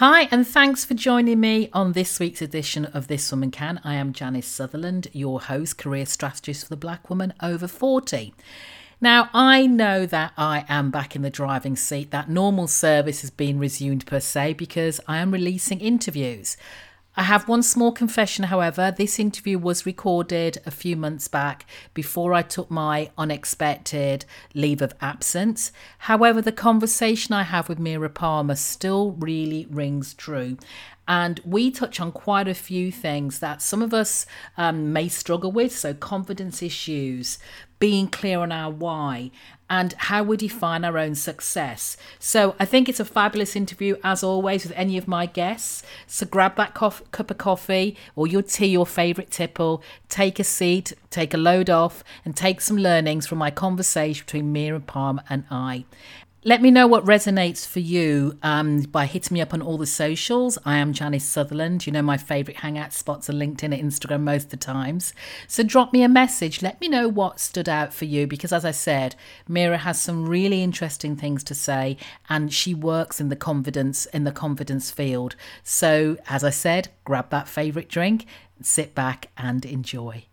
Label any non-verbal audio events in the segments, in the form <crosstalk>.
Hi, and thanks for joining me on this week's edition of This Woman Can. I am Janice Sutherland, your host, career strategist for the Black Woman over 40. Now, I know that I am back in the driving seat, that normal service has been resumed per se because I am releasing interviews. I have one small confession, however. This interview was recorded a few months back before I took my unexpected leave of absence. However, the conversation I have with Mira Parmar still really rings true. And we touch on quite a few things that some of us um, may struggle with. So, confidence issues, being clear on our why, and how we define our own success. So I think it's a fabulous interview, as always, with any of my guests. So grab that cup of coffee or your tea, your favourite tipple, take a seat, take a load off, and take some learnings from my conversation between Mira Parmar and I. Let me know what resonates for you um, by hitting me up on all the socials. I am Janice Sutherland. You know, my favourite hangout spots are LinkedIn and Instagram most of the times. So drop me a message. Let me know what stood out for you because, as I said, Mira has some really interesting things to say and she works in the confidence in the confidence field. So, as I said, grab that favourite drink, sit back and enjoy.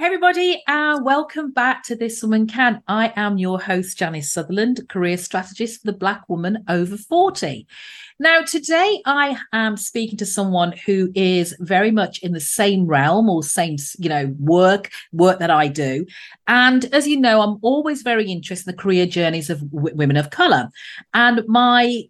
Hey everybody, and uh, welcome back to This Woman Can. I am your host, Janice Sutherland, career strategist for the Black woman over 40. Now, today I am speaking to someone who is very much in the same realm or same, you know, work, work that I do. And as you know, I'm always very interested in the career journeys of w- women of color. And my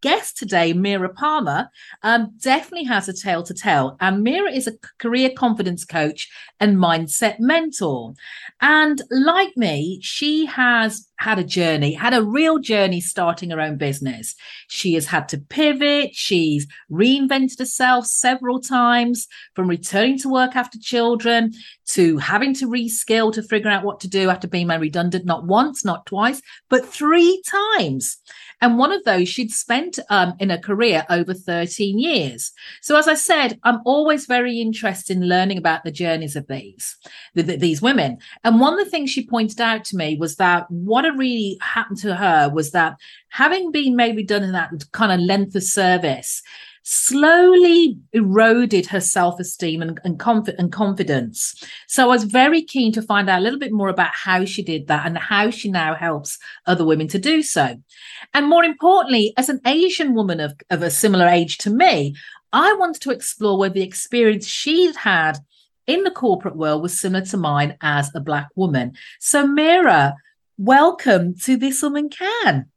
guest today, Mira Parmar, um, definitely has a tale to tell. And Mira is a career confidence coach and mindset mentor. And like me, she has had a journey, had a real journey starting her own business. She has had to pivot. She's reinvented herself several times from returning to work after children to having to reskill to figure out what to do after being made redundant, not once, not twice, but three times. And one of those she'd spent um, in a career over 13 years. So, as I said, I'm always very interested in learning about the journeys of these, the, the, these women. And one of the things she pointed out to me was that what had really happened to her was that having been made redundant in that kind of length of service, slowly eroded her self-esteem and, and, conf- and confidence. So I was very keen to find out a little bit more about how she did that and how she now helps other women to do so. And more importantly, as an Asian woman of, of a similar age to me, I wanted to explore whether the experience she'd had in the corporate world was similar to mine as a black woman. So Mira, welcome to This Woman Can.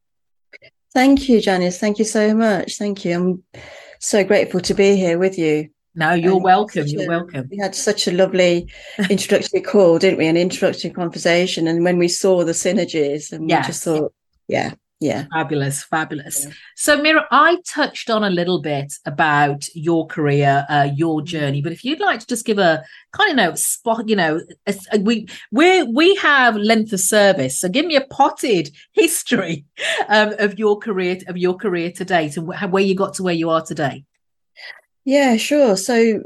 Thank you, Janice. Thank you so much. Thank you. I'm so grateful to be here with you. No, you're and welcome. You're welcome. We had such a lovely introductory call, didn't we? An introductory conversation. And when we saw the synergies, and yes. we just thought, yeah, yeah. Fabulous, fabulous. Yeah. So, Mira, I touched on a little bit about your career, uh, your journey, but if you'd like to just give a kind of know spot, you know, a, a, we we we have length of service, so give me a potted <laughs> history um, of your career of your career to date and wh- where you got to where you are today. Yeah, sure. So,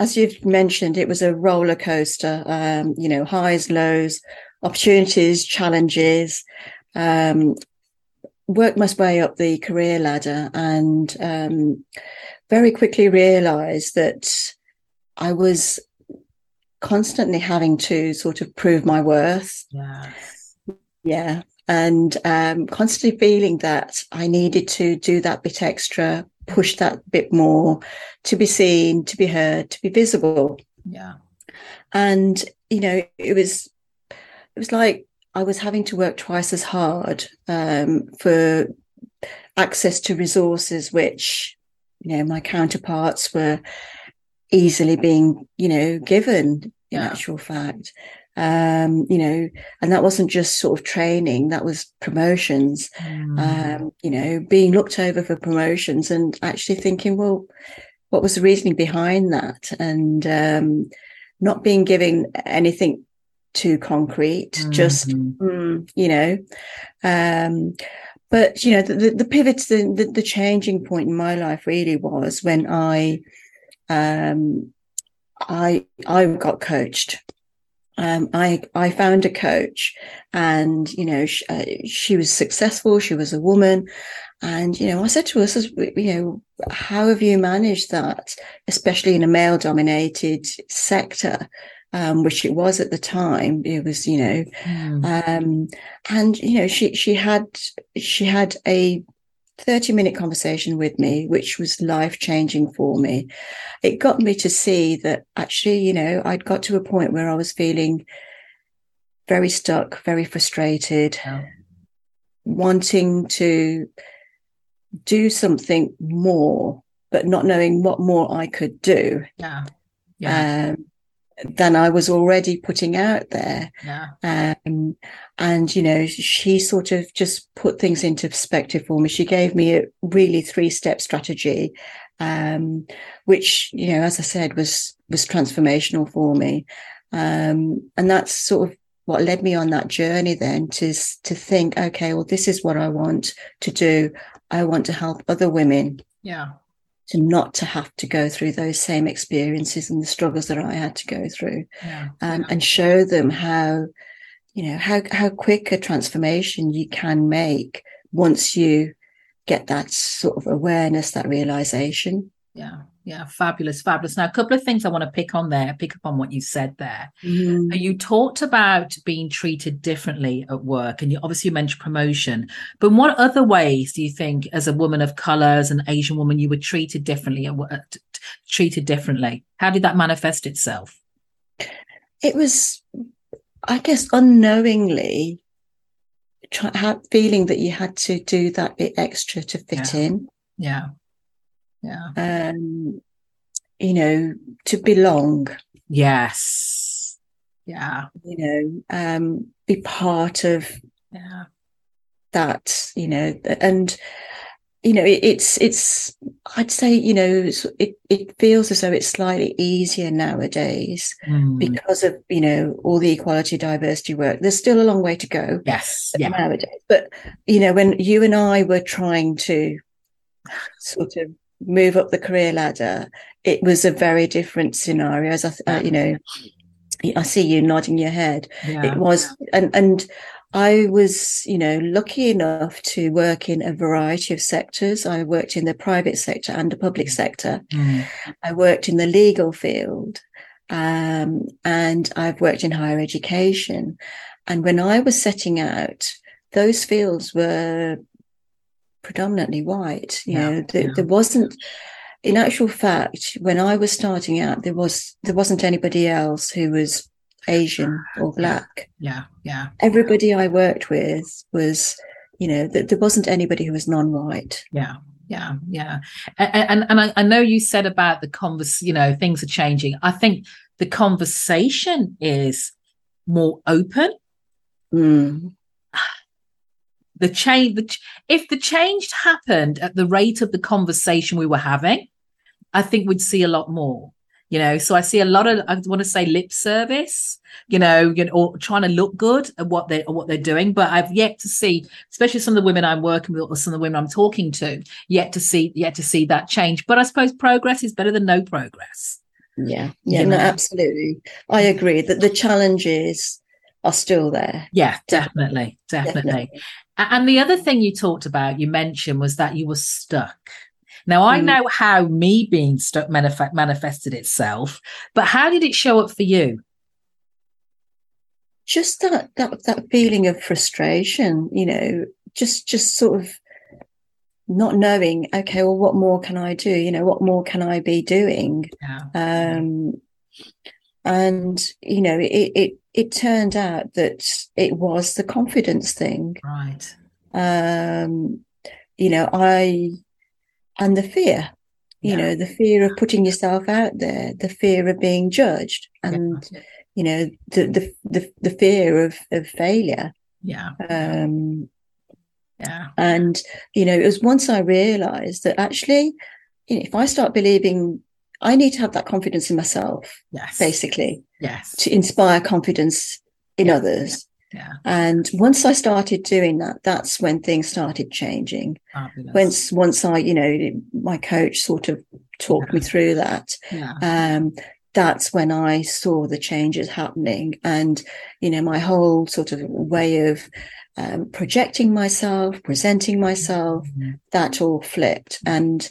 as you've mentioned, it was a roller coaster. Um, you know, highs, lows, opportunities, challenges. Um, worked my way up the career ladder and um, very quickly realized that I was constantly having to sort of prove my worth. Yeah. Yeah. And um, constantly feeling that I needed to do that bit extra, push that bit more to be seen, to be heard, to be visible. Yeah. And, you know, it was, it was like I was having to work twice as hard um, for access to resources, which you know my counterparts were easily being you know given. In yeah. actual fact, um, you know, and that wasn't just sort of training; that was promotions. Mm. Um, you know, being looked over for promotions, and actually thinking, well, what was the reasoning behind that, and um, not being given anything too concrete, mm-hmm. just, mm, you know. Um, but, you know, the, the pivot, the, the, the, changing point in my life really was when I, um, I, I got coached. um, I I found a coach, and you know she, uh, she, was successful. She was a woman, and you know I said to her, you know, how have you managed that, especially in a male-dominated sector? Um, which it was at the time. It was, you know, mm. um, and you know, she she had she had a 30 minute conversation with me, which was life changing for me. It got me to see that actually, you know, I'd got to a point where I was feeling very stuck, very frustrated, yeah. wanting to do something more, but not knowing what more I could do. Yeah. Yeah. Um, than I was already putting out there. Yeah. Um, and, you know, she sort of just put things into perspective for me. She gave me a really three step strategy, um, which, you know, as I said, was, was transformational for me. Um, and that's sort of what led me on that journey then to, to think, okay, well, this is what I want to do. I want to help other women. Yeah to not to have to go through those same experiences and the struggles that I had to go through, yeah, um, and show them how, you know, how how quick a transformation you can make once you get that sort of awareness, that realization. Yeah, yeah, fabulous, fabulous. Now, a couple of things I want to pick on there, pick up on what you said there. Mm. You talked about being treated differently at work, and you obviously mentioned promotion. But what other ways do you think, as a woman of color, as an Asian woman, you were treated differently at work, treated differently? How did that manifest itself? It was, I guess, unknowingly try, feeling that you had to do that bit extra to fit yeah. in. Yeah yeah. Um you know to belong. Yes. Yeah. You know um be part of yeah. that you know and you know it, it's it's i'd say you know it it feels as though it's slightly easier nowadays mm. because of you know all the equality diversity work. There's still a long way to go yes. Yeah. nowadays. But you know when you and i were trying to <laughs> sort of move up the career ladder, it was a very different scenario. As I, uh, you know, I see you nodding your head. Yeah. It was, and and I was, you know, lucky enough to work in a variety of sectors. I worked in the private sector and the public sector. Mm. I worked in the legal field, um, and I've worked in higher education. And when I was setting out, those fields were predominantly white. You yeah, know, there, yeah. there wasn't. In actual fact, when I was starting out, there was there wasn't anybody else who was Asian or black. Yeah, yeah. Everybody I worked with was, you know, that there wasn't anybody who was non-white. Yeah, yeah, yeah. And and, and I, I, know you said about the converse, you know, things are changing. I think the conversation is more open. Mm the change the, if the change happened at the rate of the conversation we were having i think we'd see a lot more you know? So i see a lot of i want to say lip service you know, you know or trying to look good at what they what they're doing but i've yet to see especially some of the women i'm working with or some of the women i'm talking to yet to see yet to see that change. But i suppose progress is better than no progress. Yeah. Yeah no absolutely. I agree that the challenges are still there. Yeah definitely. Definitely, definitely. And the other thing you talked about, you mentioned, was that you were stuck. Now, I mm. know how me being stuck manif- manifested itself, but how did it show up for you? Just that, that, that feeling of frustration, you know, just, just sort of not knowing, okay, well, what more can I do? You know, what more can I be doing? Yeah. Um, and, you know, it, it, it turned out that it was the confidence thing. Right. Um, you know, I, and the fear, you yeah. know, the fear of putting yourself out there, the fear of being judged and, yeah. you know, the, the, the, the, fear of, of failure. Yeah. Um, yeah. And, you know, it was once I realized that actually, you know, if I start believing I need to have that confidence in myself. Yes. Basically. Yes. To inspire confidence in yeah. others. Yeah. And once I started doing that, that's when things started changing. Fabulous. Once once I, you know, my coach sort of talked yeah. me through that. Yeah. Um, that's when I saw the changes happening. And, you know, my whole sort of way of um, projecting myself, presenting myself, mm-hmm. that all flipped. And,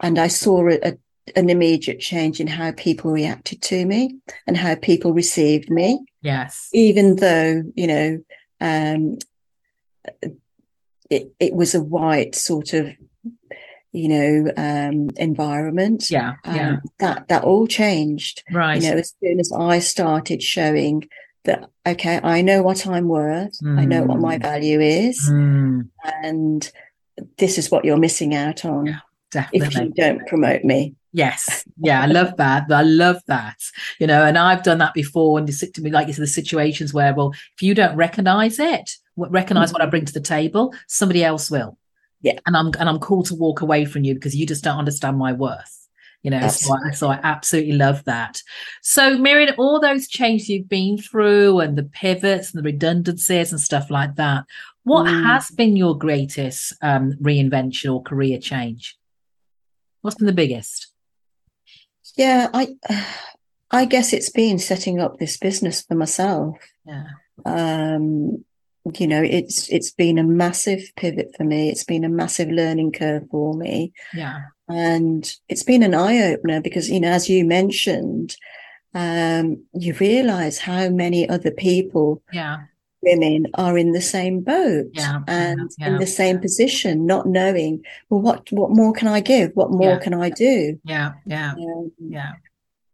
and I saw a, a, an immediate change in how people reacted to me and how people received me. Yes. Even though, you know, um, it, it was a white sort of you know um environment yeah um, yeah that that all changed right you know as soon as i started showing that okay i know what i'm worth mm. i know what my mm. value is mm. and this is what you're missing out on yeah, definitely. if you don't promote me Yes. Yeah. I love that. I love that. You know, and I've done that before. And you sit to me like it's the situations where, well, if you don't recognize it, recognize mm-hmm. what I bring to the table, somebody else will. Yeah. And I'm and I'm cool to walk away from you because you just don't understand my worth. You know, so I, so I absolutely love that. So, Miriam, all those changes you've been through and the pivots and the redundancies and stuff like that, what mm. has been your greatest um, reinvention or career change? What's been the biggest? Yeah, I <sighs> I guess it's been setting up this business for myself. Yeah. Um, you know it's it's been a massive pivot for me it's been a massive learning curve for me yeah and it's been an eye opener because you know as you mentioned um you realize how many other people yeah women are in the same boat yeah, and yeah, in the same position not knowing well what what more can i give? What more can i do? Yeah yeah um, yeah.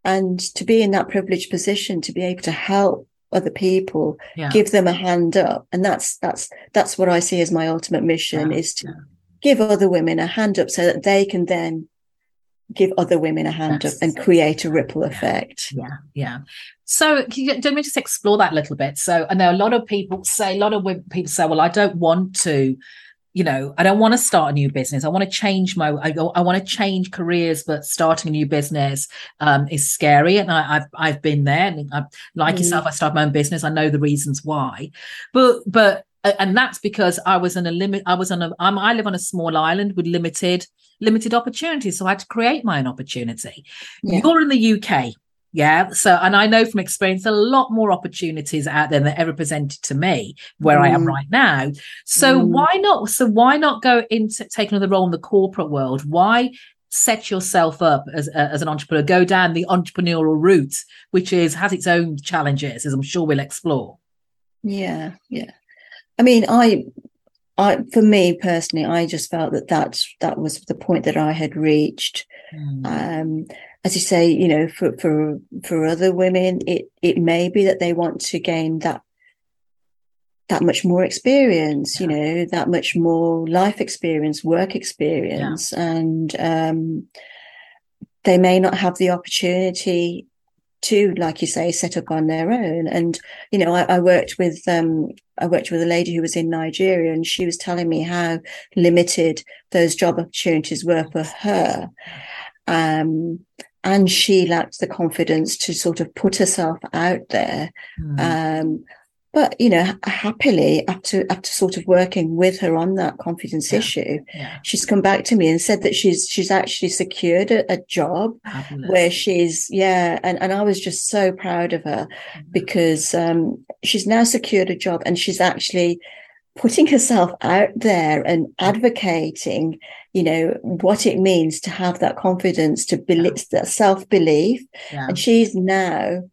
and to be in that privileged position to be able to help other people give them a hand up. And that's that's that's what i see as my ultimate mission is to give other women a hand up so that they can then give other women a hand that's, up and create a ripple effect yeah yeah so you, don't we just explore that a little bit so i know a lot of people say a lot of people say well i don't want to you know, I don't want to start a new business. I want to change my, I, I want to change careers, but starting a new business um, is scary. And I, have I've been there. And I, like mm. yourself, I started my own business. I know the reasons why, but, but, and that's because I was on a limit. I was on a, I'm, I live on a small island with limited, limited opportunities. So I had to create my own opportunity. Yeah. You're in the UK. Yeah. So, and I know from experience, a lot more opportunities out there than ever presented to me where mm. I am mm. right now. So mm. why not? So why not go into take another role in the corporate world? Why set yourself up as, uh, as an entrepreneur? Go down the entrepreneurial route, which is has its own challenges, as I'm sure we'll explore. Yeah. Yeah. I mean, I I, for me personally, I just felt that that that was the point that I had reached. Mm. Um, as you say, you know, for for for other women, it it may be that they want to gain that that much more experience, yeah. you know, that much more life experience, work experience, yeah. and um, they may not have the opportunity to, like you say, set up on their own. And you know, I, I worked with um, I worked with a lady who was in Nigeria, and she was telling me how limited those job opportunities were for her. Um, and she lacked the confidence to sort of put herself out there. Mm. Um, but you know, happily after after sort of working with her on that confidence yeah. issue, yeah. she's come back to me and said that she's she's actually secured a, a job Fabulous. where she's yeah, and and I was just so proud of her mm-hmm. because um, she's now secured a job and she's actually putting herself out there and advocating you know what it means to have that confidence to believe yeah. that self-belief and she's now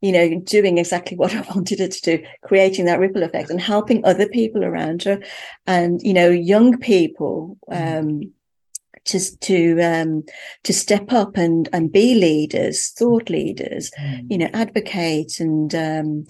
you know doing exactly <laughs> what i wanted her to do creating that ripple effect and helping other people around her and you know young people mm. um to to um to step up and and be leaders thought leaders mm. you know advocate and um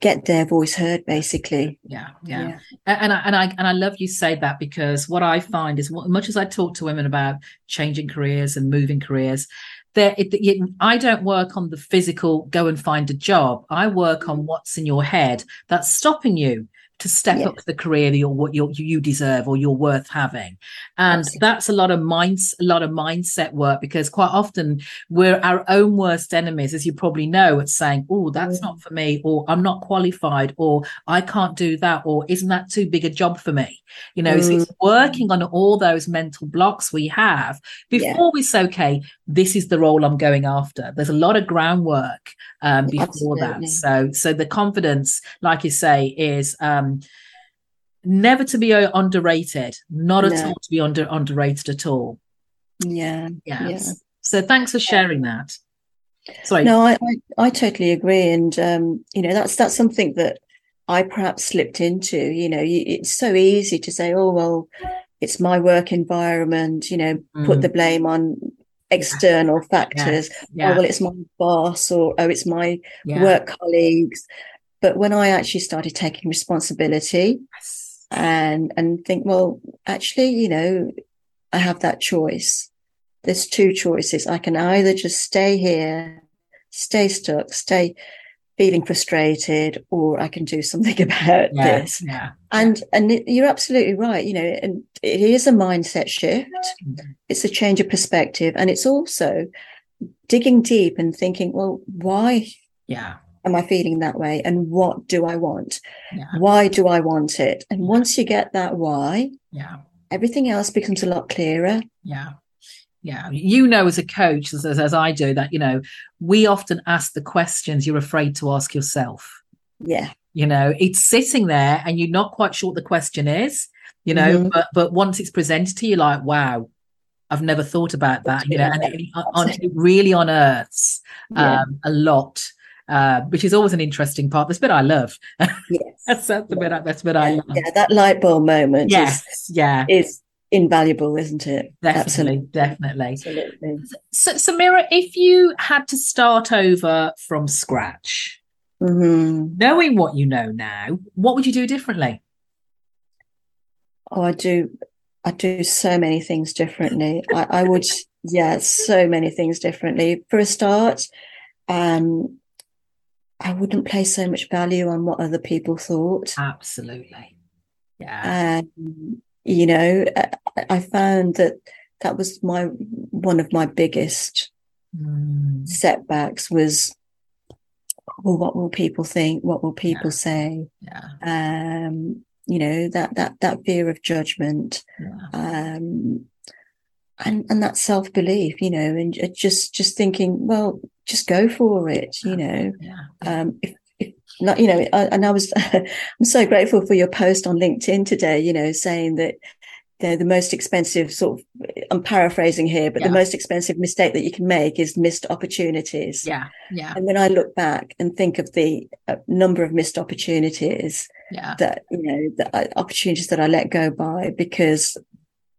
get their voice heard basically yeah yeah, yeah. and I, and I and I love you say that because what I find is much as I talk to women about changing careers and moving careers there it, it, I don't work on the physical go and find a job. I work on mm. what's in your head that's stopping you to step Yes. up the career that you're what you you deserve or you're worth having and Absolutely. that's a lot of minds a lot of mindset work because quite often we're our own worst enemies as you probably know at saying oh that's Mm. not for me or i'm not qualified or i can't do that or isn't that too big a job for me you know so Mm. it's working on all those mental blocks we have Yeah. before we say okay this is the role i'm going after there's a lot of groundwork um before that so so the confidence like you say is um never to be underrated not at all to be under underrated at all Yeah. yes so thanks for sharing that sorry No, I, I, I totally agree. And, um, you know, that's, that's something that I perhaps slipped into, you know, you, it's so easy to say, oh, well, it's my work environment, you know, put Mm. the blame on external factors. Oh, yeah well, it's my boss or, oh, it's my yeah work colleagues. But when I actually started taking responsibility Yes. and, and think, well, actually, you know, I have that choice. There's two choices. I can either just stay here, stay stuck, stay feeling frustrated, or I can do something <laughs> about yeah this. yeah And and it- you're absolutely right. You know, and it is a mindset shift. Mhm. It's a change of perspective, and it's also digging deep and thinking, well, why yeah am I feeling that way, and what do I want? yeah Why do I want it? And Yeah. once you get that why, yeah everything else becomes a lot clearer. Yeah. Yeah. You know, as a coach, as, as, I do, that, you know, we often ask the questions you're afraid to ask yourself. Yeah, You know, it's sitting there and you're not quite sure what the question is, you know, Mhm. but but once it's presented to you, like, wow, I've never thought about that, you know, and it, on, it really unearths yeah, um, a lot. Uh, which is always an interesting part. This bit I love. yes. <laughs> That's, that's the bit. I, that's the bit I love. yeah, that light bulb moment Yes. Yeah. is, is invaluable, isn't it? Definitely. Definitely. Absolutely. So, Samira, if you had to start over from scratch, Mhm. knowing what you know now, what would you do differently? Oh, I do. I do so many things differently. I, I would, <laughs> yeah, so many things differently. For a start, um, I wouldn't place so much value on what other people thought. Absolutely. Yeah. Um, you know, I, found that that was my one of my biggest Mm, setbacks was, well, what will people think? What will people Yeah. say? yeah. Um, you know, that that that fear of judgment. Yeah. um, and and that self belief, you know, and just just thinking, well, just go for it, you know. Yeah. Um, if, if not, you know, I, and I was, <laughs> I'm so grateful for your post on LinkedIn today, you know, saying that they're the most expensive sort of. I'm paraphrasing here, but Yeah. the most expensive mistake that you can make is missed opportunities. Yeah. Yeah. And when I look back and think of the uh, number of missed opportunities Yeah. that you know the uh, opportunities that I let go by because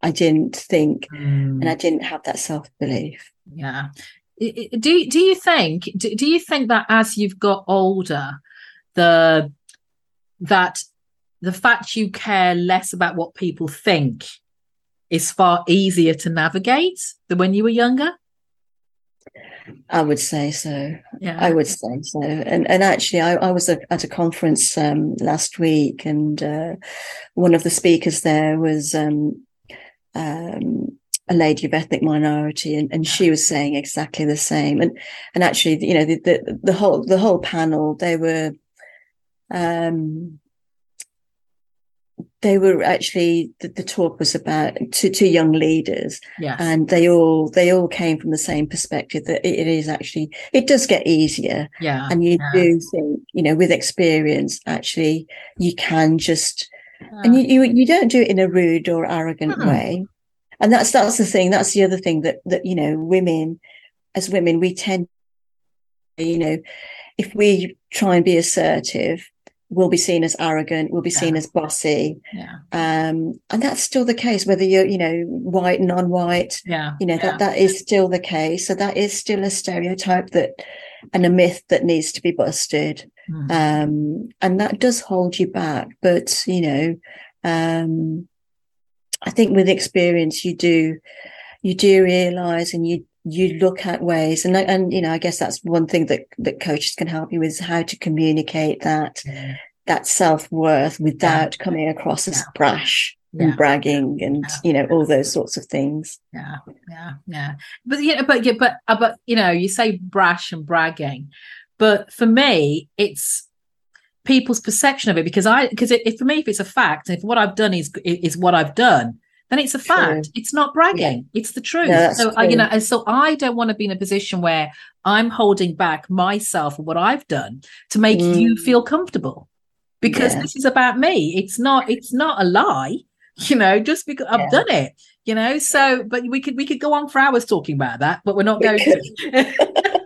I didn't think Mm, and I didn't have that self belief. yeah. Do do you think do, do you think that as you've got older, the that the fact you care less about what people think is far easier to navigate than when you were younger? I would say so. Yeah. I would say so. And and actually, I, I was a, at a conference um, last week, and uh, one of the speakers there was um, um, a lady of ethnic minority, and, and she was saying exactly the same. And and actually, you know, the the, the whole the whole panel they were. Um, they were actually the, the talk was about to, to young leaders Yes. and they all they all came from the same perspective that it, it is actually it does get easier yeah. and you yeah, do think you know with experience actually you can just yeah. and you, you you don't do it in a rude or arrogant Mm-mm. way and that's that's the thing that's the other thing that that you know women as women we tend you know if we try and be assertive we'll be seen as arrogant we'll be seen Yeah. as bossy yeah. um and that's still the case whether you're you know white non-white Yeah. you know yeah. that that is still the case so that is still a stereotype that and a myth that needs to be busted Mm. um and that does hold you back but you know um i think with experience you do you do realize and you you look at ways and and you know i guess that's one thing that that coaches can help you with is how to communicate that Mm. that self-worth without yeah. coming across as yeah. brash yeah. and bragging and you know all those sorts of things yeah yeah yeah but yeah but yeah but uh, but you know you say brash and bragging but for me it's people's perception of it because i because it, for me if it's a fact if what i've done is is what i've done then it's a fact. True. It's not bragging. Yeah. It's the truth. Yeah, so I, you know, and so I don't want to be in a position where I'm holding back myself or what I've done to make mm. you feel comfortable. Because yeah. this is about me. It's not, it's not a lie, <laughs> you know, just because I've done it, you know. So but we could we could go on for hours talking about that, but we're not going to. <laughs>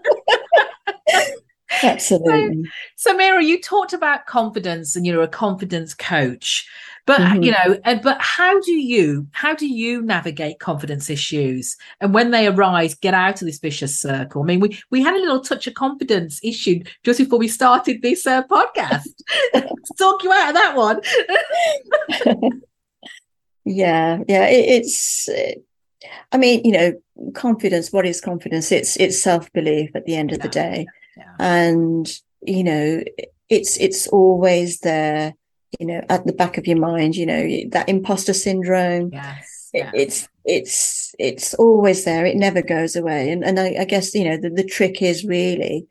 Absolutely. So, so Mira, you talked about confidence and you're a confidence coach but mm-hmm. you know but how do you how do you navigate confidence issues and when they arise get out of this vicious circle i mean we we had a little touch of confidence issue just before we started this uh, podcast <laughs> talk you out of that one <laughs> yeah yeah it, it's i mean you know confidence what is confidence it's it's self-belief at the end of yeah. the day yeah. And you know it's it's always there you know at the back of your mind you know that imposter syndrome yes, yes. it's it's it's always there it never goes away and and i, I guess you know the, the trick is really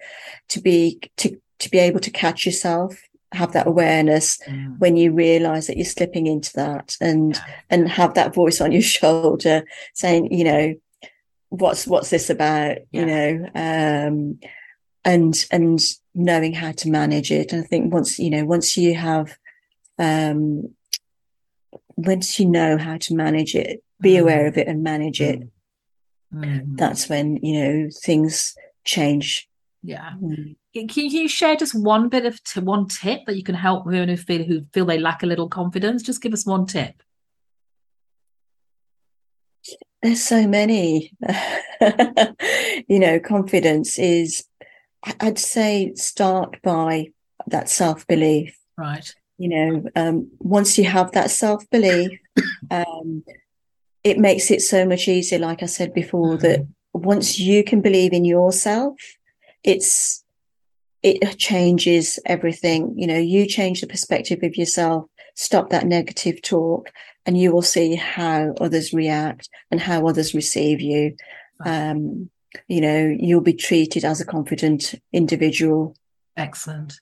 to be to to be able to catch yourself have that awareness mm. when you realize that you're slipping into that and yeah. and have that voice on your <laughs> shoulder saying you know what's what's this about yeah. you know um and and knowing how to manage it and i think once you know once you have um, once you know how to manage it, be mm. aware of it and manage it. Mm. That's when you know things change. Yeah. Mm. Can you share just one bit of t- one tip that you can help women who feel who feel they lack a little confidence? Just give us one tip. There's so many. <laughs> you know, confidence is. I'd say start by that self belief. Right you know um, once you have that self-belief <coughs> um, it makes it so much easier like i said before mm-hmm. that once you can believe in yourself it's it changes everything you know you change the perspective of yourself stop that negative talk and you will see how others react and how others receive you um, you know you'll be treated as a confident individual excellent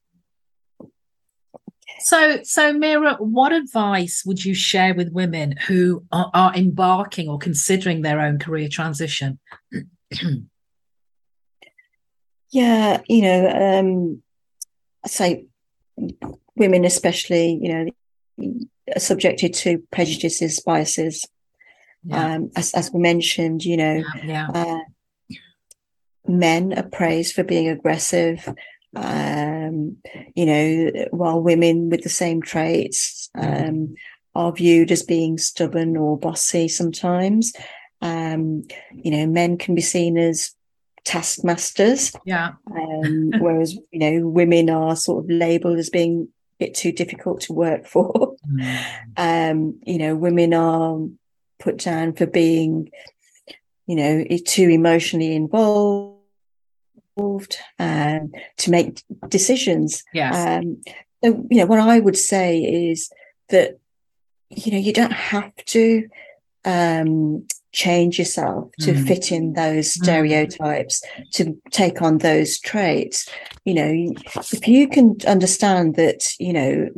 so, so Mira, what advice would you share with women who are, are embarking or considering their own career transition? <clears throat> yeah, you know, um, I say women, especially, you know, are subjected to prejudices, biases. Yeah. Um, as, as we mentioned, you know, yeah, yeah. Uh, men are praised for being aggressive, um, you know, while women with the same traits um, are viewed as being stubborn or bossy sometimes. Um, you know, men can be seen as taskmasters. Yeah. Um, <laughs> whereas, you know, women are sort of labeled as being a bit too difficult to work <laughs> for. Mm. Um, you know, women are put down for being, you know, too emotionally involved involved um, to make decisions. Yes. Um, so, you know, what I would say is that, you know, you don't have to um, change yourself to mm. fit in those mm. stereotypes, mm. to take on those traits. You know, if you can understand that, you know,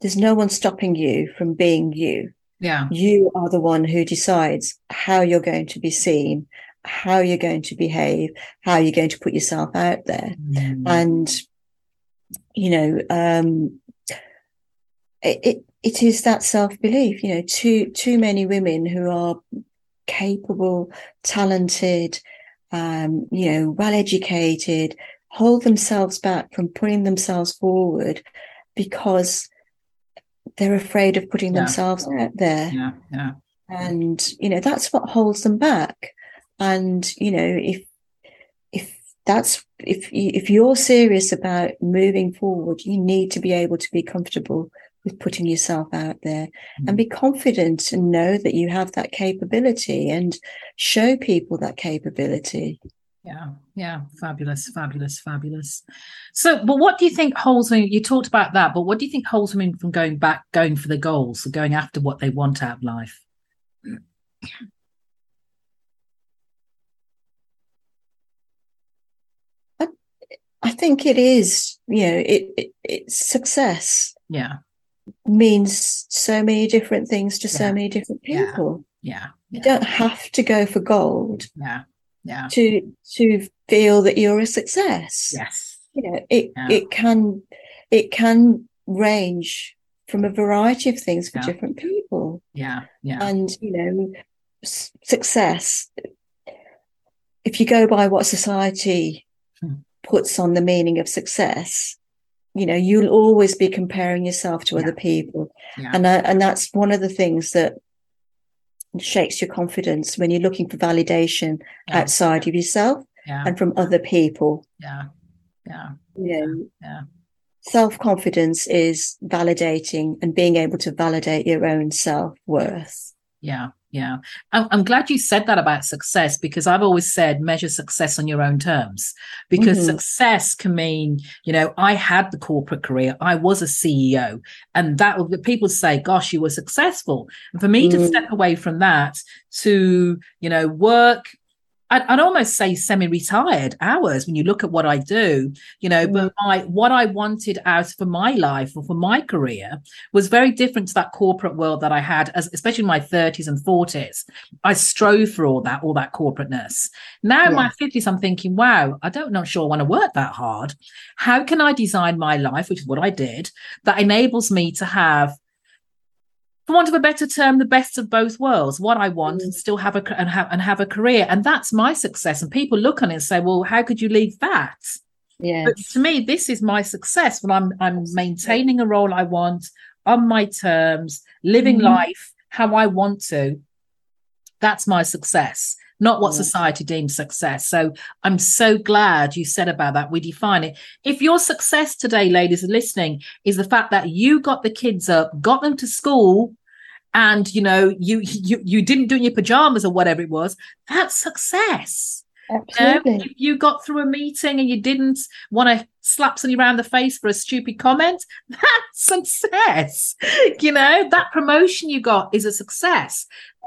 there's no one stopping you from being you. Yeah. You are the one who decides how you're going to be seen, how you're going to behave, how you're going to put yourself out there. Mm. And, you know, um, it, it, it is that self belief, you know, too, too many women who are capable, talented, um, you know, well educated, hold themselves back from putting themselves forward because they're afraid of putting yeah. themselves out there. Yeah, yeah. And, you know, that's what holds them back. And, you know, if, if that's, if, if you're serious about moving forward, you need to be able to be comfortable with putting yourself out there mm-hmm. and be confident and know that you have that capability and show people that capability. Yeah, yeah, fabulous, fabulous, fabulous. So, but what do you think holds women? You talked about that, but what do you think holds women from going back, going for the goals, or going after what they want out of life? I think it is, you know, it, it it's success. Yeah, means so many different things to Yeah. so many different people. yeah, You don't have to go for gold yeah, yeah. to to feel that you're a success. Yes, You know, it Yeah. it can it can range from a variety of things for Yeah. different people. yeah, yeah, And you know, s- success. If you go by what society Hmm. Puts on the meaning of success, you know, you'll always be comparing yourself to Yeah. other people. yeah, And I, and that's one of the things that shakes your confidence when you're looking for validation yeah, outside of yourself and from other people. yeah, yeah, You know, yeah. self confidence is validating and being able to validate your own self worth. Yeah, yeah. I'm, glad you said that about success because I've always said measure success on your own terms because Mhm. success can mean, you know, I had the corporate career, I was a CEO, and that would- people say, gosh, you were successful. And for me to Mm. step away from that to, you know, work. I'd, I'd almost say semi-retired hours when you look at what I do, you know. But mm. my what I wanted out for my life or for my career was very different to that corporate world that I had, as especially in my 30s and 40s. I strove for all that, all that corporateness. Now in my 50s, I'm thinking, wow, I don't not sure I want to work that hard. How can I design my life, which is what I did, that enables me to have for want of a better term, the best of both worlds. What I want Mm. and still have a and have and have a career, and that's my success. And people look on it and say, "Well, how could you leave that?" Yes. But to me, this is my success when I'm I'm maintaining a role I want on my terms, living Mhm. life how I want to. That's my success, not what Yeah. society deems success. So I'm so glad you said about that. We define it. If your success today, ladies, listening, is the fact that you got the kids up, got them to school, and you know you you you didn't do in your pajamas or whatever it was, that's success. You know, if you got through a meeting and you didn't want to slap somebody around the face for a stupid comment, <laughs> that's success. You know, that promotion you got is a success.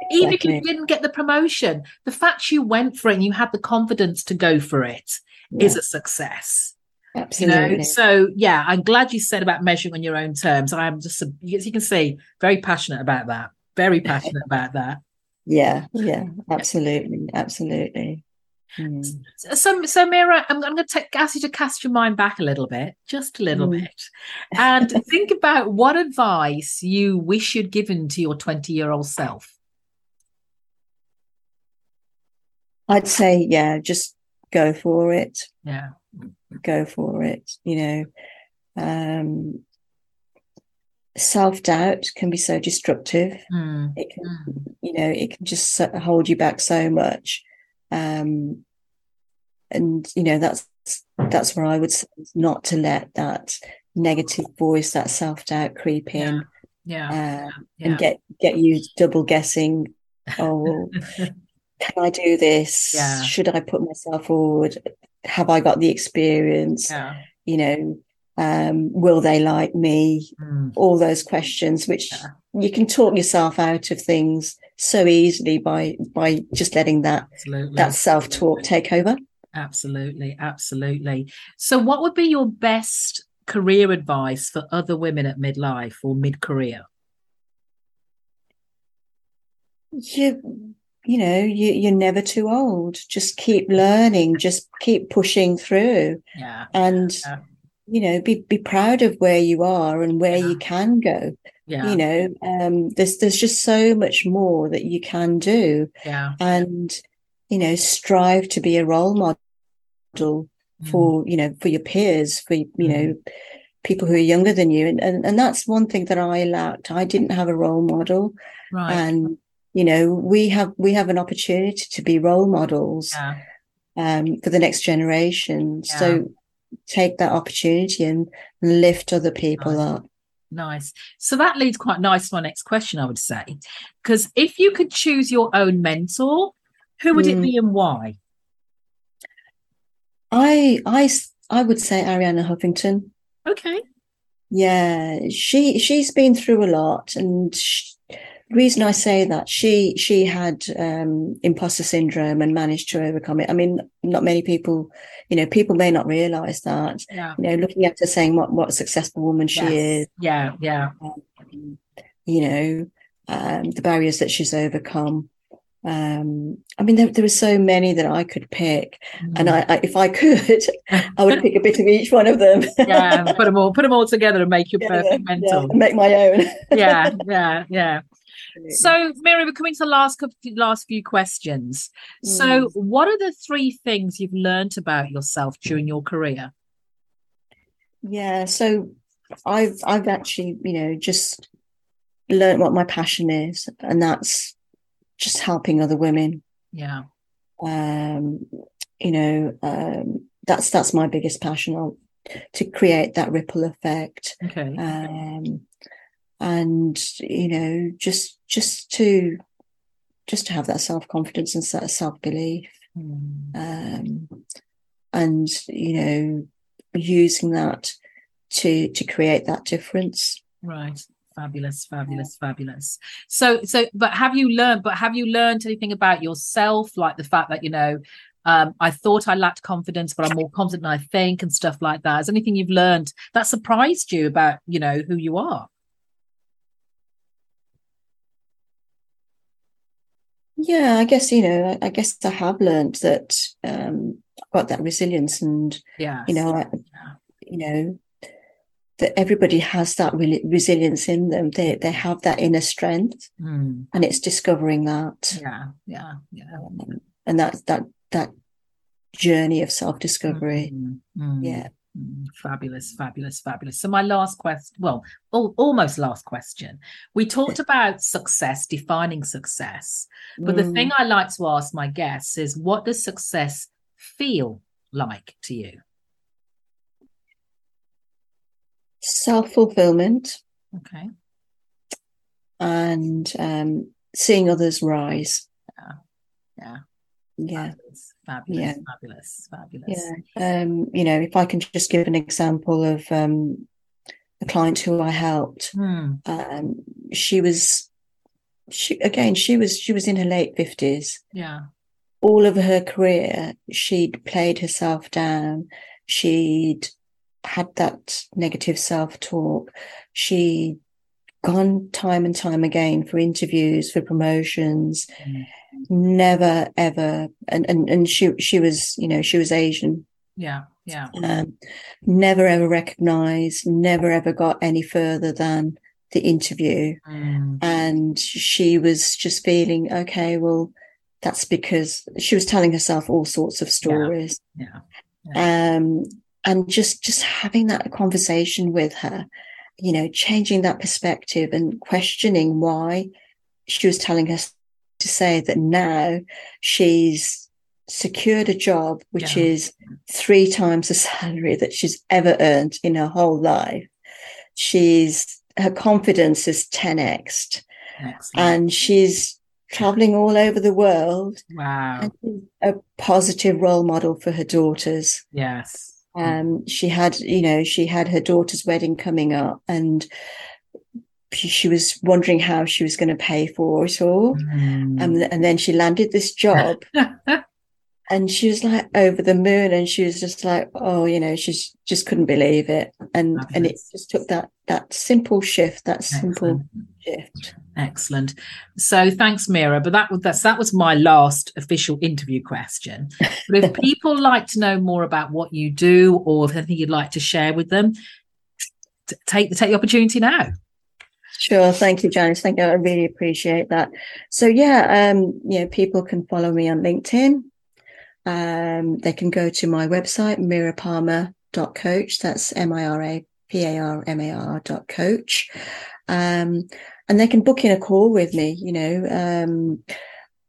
Even if you didn't get the promotion, the fact you went for it and you had the confidence to go for it is a success. You absolutely. know, so yeah, I'm glad you said about measuring on your own terms. I'm just, as you can see, very passionate about that. Very passionate about that. <laughs> yeah, yeah, absolutely, absolutely. Mm. So, so Mira, I'm, I'm going to ask you to cast your mind back a little bit, just a little Mm. bit, and <laughs> think about what advice you wish you'd given to your 20 year old self. I'd say, yeah, just go for it. Yeah, Go for it. You know, um, self doubt can be so destructive. Mm, It can, mm. you know, it can just hold you back so much. Um, and you know, that's that's where I would say not to let that negative voice, that self doubt creep in. yeah, um, yeah. and get get you double guessing. Oh, <laughs> can I do this? Yeah. Should I put myself forward? Have I got the experience? yeah. You know, um, will they like me? Mm, All those questions, which Yeah. you can talk yourself out of things so easily by by just letting that absolutely. that self talk take over. Absolutely, absolutely. So, what would be your best career advice for other women at midlife or mid career? You you know you you're never too old. Just keep learning. Just keep pushing through. Yeah, and Yeah. you know be be proud of where you are and where Yeah. you can go yeah, you know um there's there's just so much more that you can do yeah. and you know strive to be a role model Mm, for you know for your peers for you know people who are younger than you and, and and that's one thing that I lacked I didn't have a role model right. and you know we have we have an opportunity to be role models yeah, um, for the next generation. Yeah. So take that opportunity and lift other people Nice. up. nice. So that leads quite nice to my next question, I would say, because if you could choose your own mentor, who would it Mm. be and why? I I I would say Arianna Huffington. Okay. Yeah, she she's been through a lot, and she, reason I say that she she had um, imposter syndrome and managed to overcome it. I mean, not many people, you know, people may not realize that. Yeah. You know, looking at her saying what what a successful woman she Yes. is, Yeah. Yeah. um, you know, um, the barriers that she's overcome. Um, I mean, there, there are so many that I could pick, and I, I, if I could, <laughs> I would pick a bit of each one of them. yeah, put them all put them all together and make your <laughs> Yeah, perfect mental. and make my own. Yeah, <laughs> yeah, yeah. So, Mira, we're coming to the last last few questions. So, Mm. what are the three things you've learned about yourself during your career? Yeah, so I've I've actually, you know, just learned what my passion is, and that's just helping other women. Yeah, Um, you know, um, that's that's my biggest passion I'll, to create that ripple effect. okay, Um, and you know, just just to just to have that self confidence and self belief. Mm, um, and you know using that to to create that difference right. Fabulous, fabulous, fabulous. So, so, but have you learned? But have you learned anything about yourself, like the fact that you know, um, I thought I lacked confidence, but I'm more confident than I think, and stuff like that. Is anything you've learned that surprised you about you know who you are? Yeah i guess you know i, guess i have learned that um i've got that resilience and Yeah, you know I, you know that everybody has that re- resilience in them. They they have that inner strength Mm, and it's discovering that. Yeah, yeah, yeah. um, and that that that journey of self-discovery. Mm, mm, yeah. Fabulous, fabulous, fabulous. So my last question, well, al- almost last question. We talked about success, defining success, but the Mm. thing I like to ask my guests is, what does success feel like to you? self-fulfillment Okay. and um, seeing others rise. Yeah. Yeah, Fabulous, fabulous, Yeah. fabulous, fabulous. yeah. Um, you know, if I can just give an example of um, a client who I helped, Hmm. um, she was, she again, she was she was in her late fifties. Yeah. All of her career, she'd played herself down. She'd had that negative self-talk. She'd gone time and time again for interviews, for promotions. Mm. Never ever and, and and she she was you know she was asian Yeah. Yeah. um never ever recognized never ever got any further than the interview Mm. and she was just feeling okay well that's because she was telling herself all sorts of stories Yeah. um and just just having that conversation with her you know changing that perspective and questioning why she was telling us to say that now she's secured a job which Yeah. is three times the <laughs> salary that she's ever earned in her whole life she's her confidence is 10x Excellent. and she's traveling all over the world wow. and she's a positive role model for her daughters Yes. um, she had, you know, she had her daughter's wedding coming up, and she, was wondering how she was going to pay for it all. Mm. And, and then she landed this job, <laughs> and she was like over the moon, and she was just like, oh, you know, she just couldn't believe it, and and it just took that that simple shift, that simple Excellent. shift. Excellent. So thanks, Mira. But that was that's, that was my last official interview question. But if <laughs> people like to know more about what you do, or if anything you'd like to share with them, t- take take the opportunity now. Sure, thank you, Janice. Thank you. I really appreciate that. So yeah, um, you know, people can follow me on LinkedIn. Um, they can go to my website, miraparmar.coach. That's M-I-R-A-P-A-R-M-A-R dot coach. Um, and they can book in a call with me, you know, um,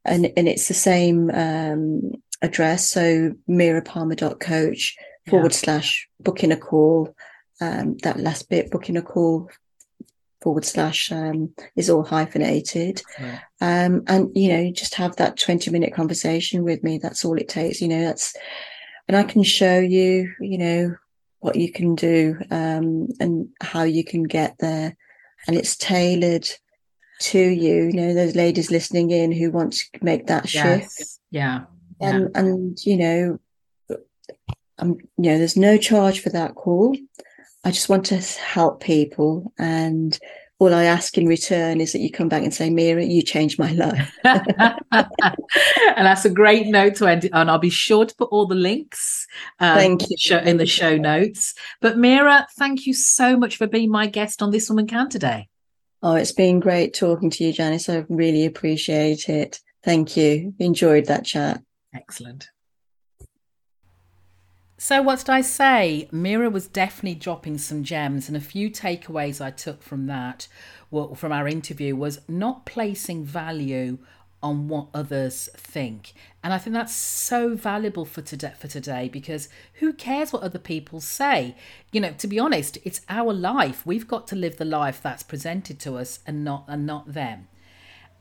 and, and it's the same, um, address. So miraparmar.coach forward slash book in a call. Um, that last bit, booking a call forward slash um, is all hyphenated. Yeah. Um, and, you know, just have that 20 minute conversation with me. That's all it takes. You know, that's, and I can show you, you know, what you can do um, and how you can get there. And it's tailored to you. You know, those ladies listening in who want to make that shift. Yes. Yeah. And and you know, I'm you know, there's no charge for that call. I just want to help people and all I ask in return is that you come back and say, Mira, you changed my life. <laughs> and that's a great note to end on. I'll be sure to put all the links um, thank you. In the show notes. But Mira, thank you so much for being my guest on This Woman Can today. Oh, it's been great talking to you, Janice. I really appreciate it. Thank you. Enjoyed that chat. Excellent. So, what did I say? Mira was definitely dropping some gems, and a few takeaways I took from that, well, from our interview, was not placing value on what others think. And I think that's so valuable for today for today because who cares what other people say? You know, to be honest, it's our life. We've got to live the life that's presented to us and not and not them.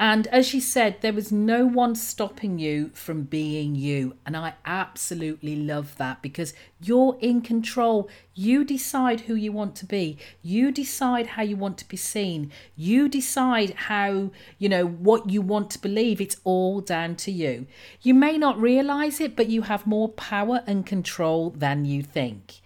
And as she said, there was no one stopping you from being you. And I absolutely love that because you're in control. You decide who you want to be. You decide how you want to be seen. You decide how, you know, what you want to believe. It's all down to you. You may not realize it, but you have more power and control than you think.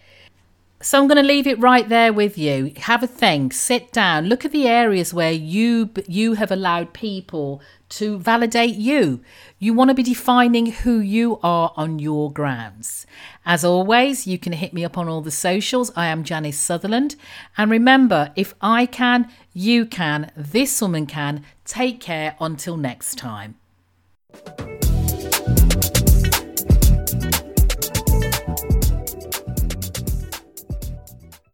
So I'm going to leave it right there with you. Have a think, sit down, look at the areas where you you have allowed people to validate you. You want to be defining who you are on your grounds. As always, you can hit me up on all the socials. I am Janice Sutherland. And remember, if I can, you can, this woman can. Take care until next time.